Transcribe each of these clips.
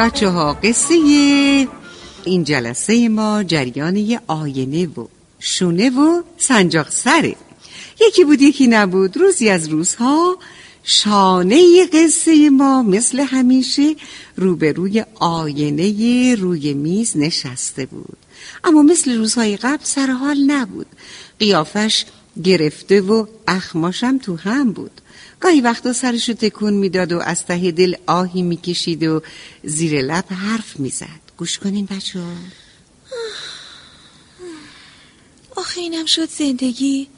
بچه ها قصه این جلسه ما جریان یه آینه و شونه و سنجاق سره. یکی بود یکی نبود. روزی از روزها شانه قصه ما مثل همیشه روبروی آینه روی میز نشسته بود. اما مثل روزهای قبل سرحال نبود. قیافش گرفته و اخماشم تو هم بود. گاهی وقتا سرشو تکون می‌داد و از ته دل آهی می‌کشید و زیر لب حرف می‌زد. گوش کنین بچه آخه اینم شد زندگی.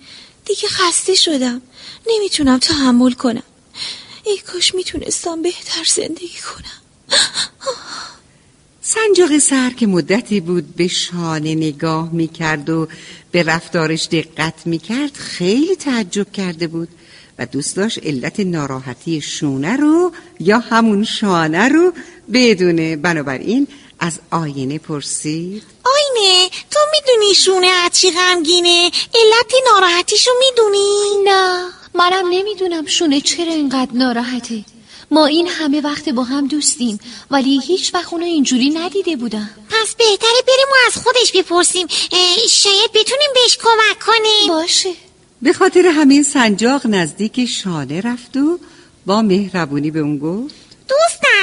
دیگه خسته شدم. نمی‌تونم تحمل کنم. ای کاش می‌تونستم بهتر زندگی کنم. سنجاق سر که مدتی بود به شانه نگاه می‌کرد و به رفتارش دقت می‌کرد خیلی تعجب کرده بود و دوست داشت علت ناراحتی شونه رو یا همون شانه رو بدونه. بنابراین از آینه پرسید. آینه تو می‌دونی شونه از چی غمگینه؟ علت ناراحتیشو می‌دونی؟ نه منم نمی‌دونم شونه چرا اینقدر ناراحته. ما این همه وقت با هم دوستیم ولی هیچ وقت اونو اینجوری ندیده بودم. پس بهتره بریم و از خودش بپرسیم. شاید بتونیم بهش کمک کنیم. باشه. به خاطر همین سنجاق نزدیک شانه رفت و با مهربونی به اون گفت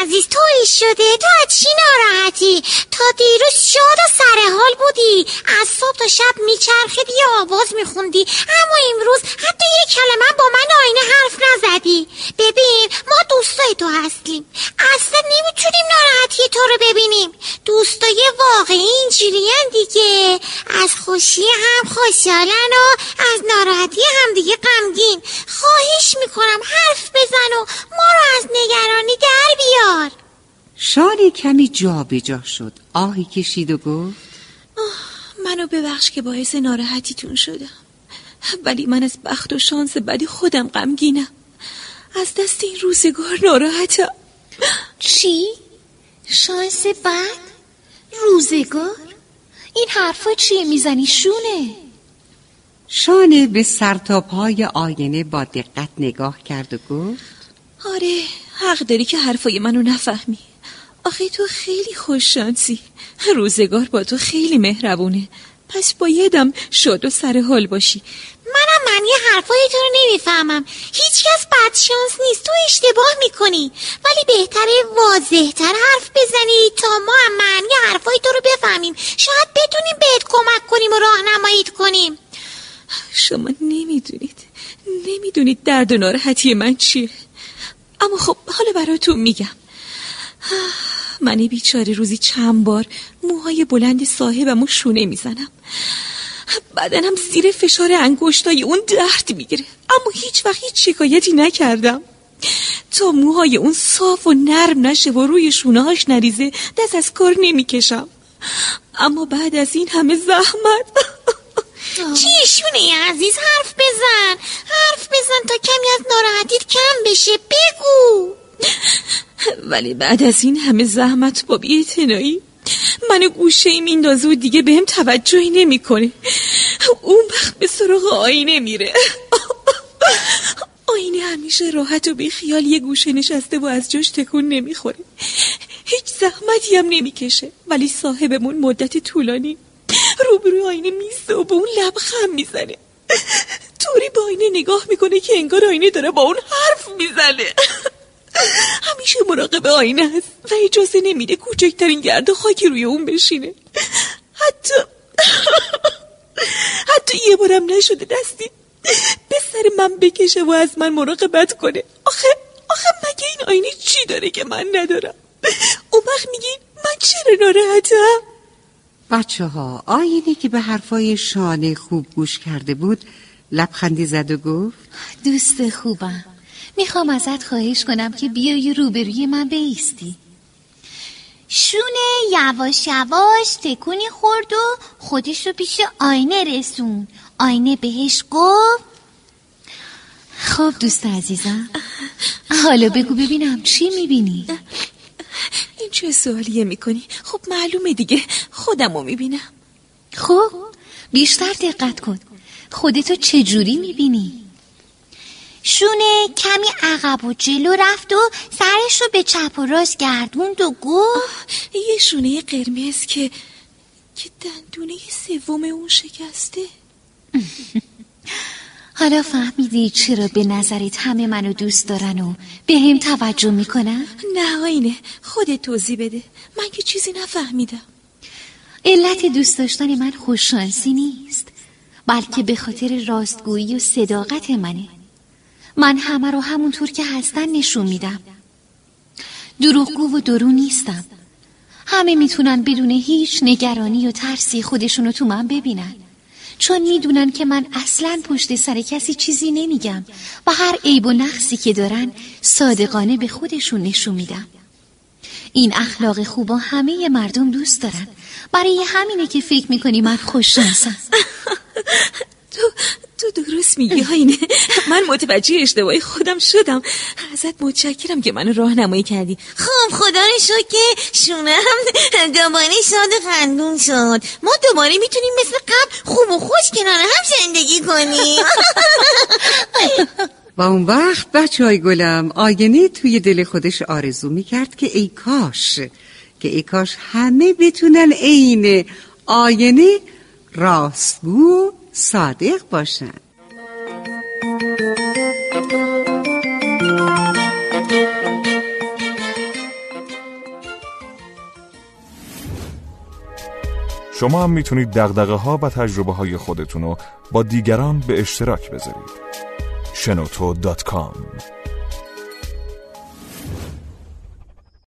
عزیز طوری شده؟ تو از چی ناراحتی؟ تا دیروز شاد و سر حال بودی. از صبح تا شب میچرخیدی یا آواز میخوندی. اما امروز حتی یک کلمه با من آینه حرف نزدی. ببین ما دوستای تو هستیم. اصلا نمی‌تونیم ناراحتی تو رو ببینیم. دوستای واقعی اینجوریان دیگه از خوشی هم خوشحالن و از ناراحتی هم دیگه غمگین خواهش می‌کنم حرف بزن و ما رو از نگرانی در بیار شانی کمی جا به جا شد آهی کشید و گفت منو ببخش که باعث ناراحتیتون شدم ولی من از بخت و شانس بدی خودم غمگینم از دست این روزگار ناراحتم چی؟ شانس بد؟ روزگار؟ این حرفا چیه می‌زنی شونه؟ شانه به سرتاپای آینه با دقت نگاه کرد و گفت آره حق داری که حرفای منو نفهمی. آخه تو خیلی خوششانسی. روزگار با تو خیلی مهربونه. پس بایدم شاد و سر حال باشی. منم معنی حرفای تو رو نمی‌فهمم. هیچکس بدشانس نیست. تو اشتباه می‌کنی. ولی بهتره واضحتر حرف بزنی تا ما هم معنی حرفای تو رو بفهمیم. شاید بتونیم بهت کمک کنیم و راهنماییت کنیم. شما نمی‌دونید. نمی‌دونید درد و ناراحتی من چیه. اما خب حالا براتون میگم. من بیچاره روزی چند بار موهای بلند صاحبمو شونه می‌زنم. بدنم زیر فشار انگشتای اون درد می‌گیره. اما هیچ وقت هیچ شکایتی نکردم. تا موهای اون صاف و نرم نشه و روی شونه هاش نریزه دست از کار نمی‌کشم. اما بعد از این همه زحمت. چیه شونه عزیز؟ حرف بزن. حرف بزن تا کمی از ناراحتیت کم بشه. بگو. ولی بعد از این همه زحمت با بیعتنایی منو گوشه ای میندازه و دیگه بهم توجهی نمی‌کنه. اون وقت به سراغ آینه میره. آینه همیشه راحت و بیخیال یه گوشه نشسته و از جاش تکون نمی‌خوره. هیچ زحمتی هم نمی‌کشه. ولی صاحبمون مدت طولانی روبروی آینه میسته و به اون لبخم می‌زنه. طوری با آینه نگاه می‌کنه که انگار آینه داره با اون حرف می‌زنه. همیشه مراقب آینه هست و اجازه نمیده کوچکترین گرد خاکی روی اون بشینه. حتی حتی یه بارم نشده دستی. به سر من بکشه و از من مراقبت کنه. آخه آخه مگه این آینه چی داره که من ندارم؟ اون وقت میگی من چرا ناراحتم؟ بچه ها آینه که به حرفای شانه خوب گوش کرده بود لبخندی زد و گفت دوست خوبم. می‌خوام ازت خواهش کنم که بیای روبروی من بیستی. شونه یواش یواش تکونی خورد و خودش رو پیش آینه رسون آینه بهش گفت خب دوست عزیزم حالا بگو ببینم چی می‌بینی؟ این چه سوالیه می‌کنی؟ خب معلومه دیگه خودم رو می‌بینم. خب بیشتر دقت کن خودتو چجوری می‌بینی؟ شونه کمی عقب و جلو رفت و سرش رو به چپ و راست گردوند و گفت یه شونه قرمز که که دندونه سوم اون شکسته. حالا فهمیدی چرا به نظرت همه منو دوست دارن و به هم توجه می‌کنن؟ نه آینه خودت توضیح بده. من که چیزی نفهمیدم. علت دوست داشتن من خوششانسی نیست بلکه به خاطر راستگویی و صداقت منه. من همه رو همونطور که هستن نشون میدم. دروغگو و درو نیستم. همه می‌تونن بدون هیچ نگرانی و ترسی خودشونو تو من ببینن. چون می‌دونن که من اصلا پشت سر کسی چیزی نمیگم و هر عیب و نقصی که دارن صادقانه به خودشون نشون میدم. این اخلاق خوبا همه مردم دوست دارن. برای همینه که فکر می‌کنی من خوششانسم. تو تو درست میگی آینه. من متوجه اشتباهی خودم شدم. ازت متشکرم که منو راهنمایی کردی. خب خدا رو شد که شونه هم دوباره شاد خندون شد. ما دوباره می‌تونیم مثل قبل خوب و خوش کنار هم زندگی کنیم. و اون وقت بچه های گلم آینه توی دل خودش آرزو می‌کرد که ای کاش که ای کاش همه بتونن عین آینه راستگو صادق باشن شما هم می‌تونید دقدقه ها و تجربه های خودتون رو با دیگران به اشتراک بذارید. شنوتو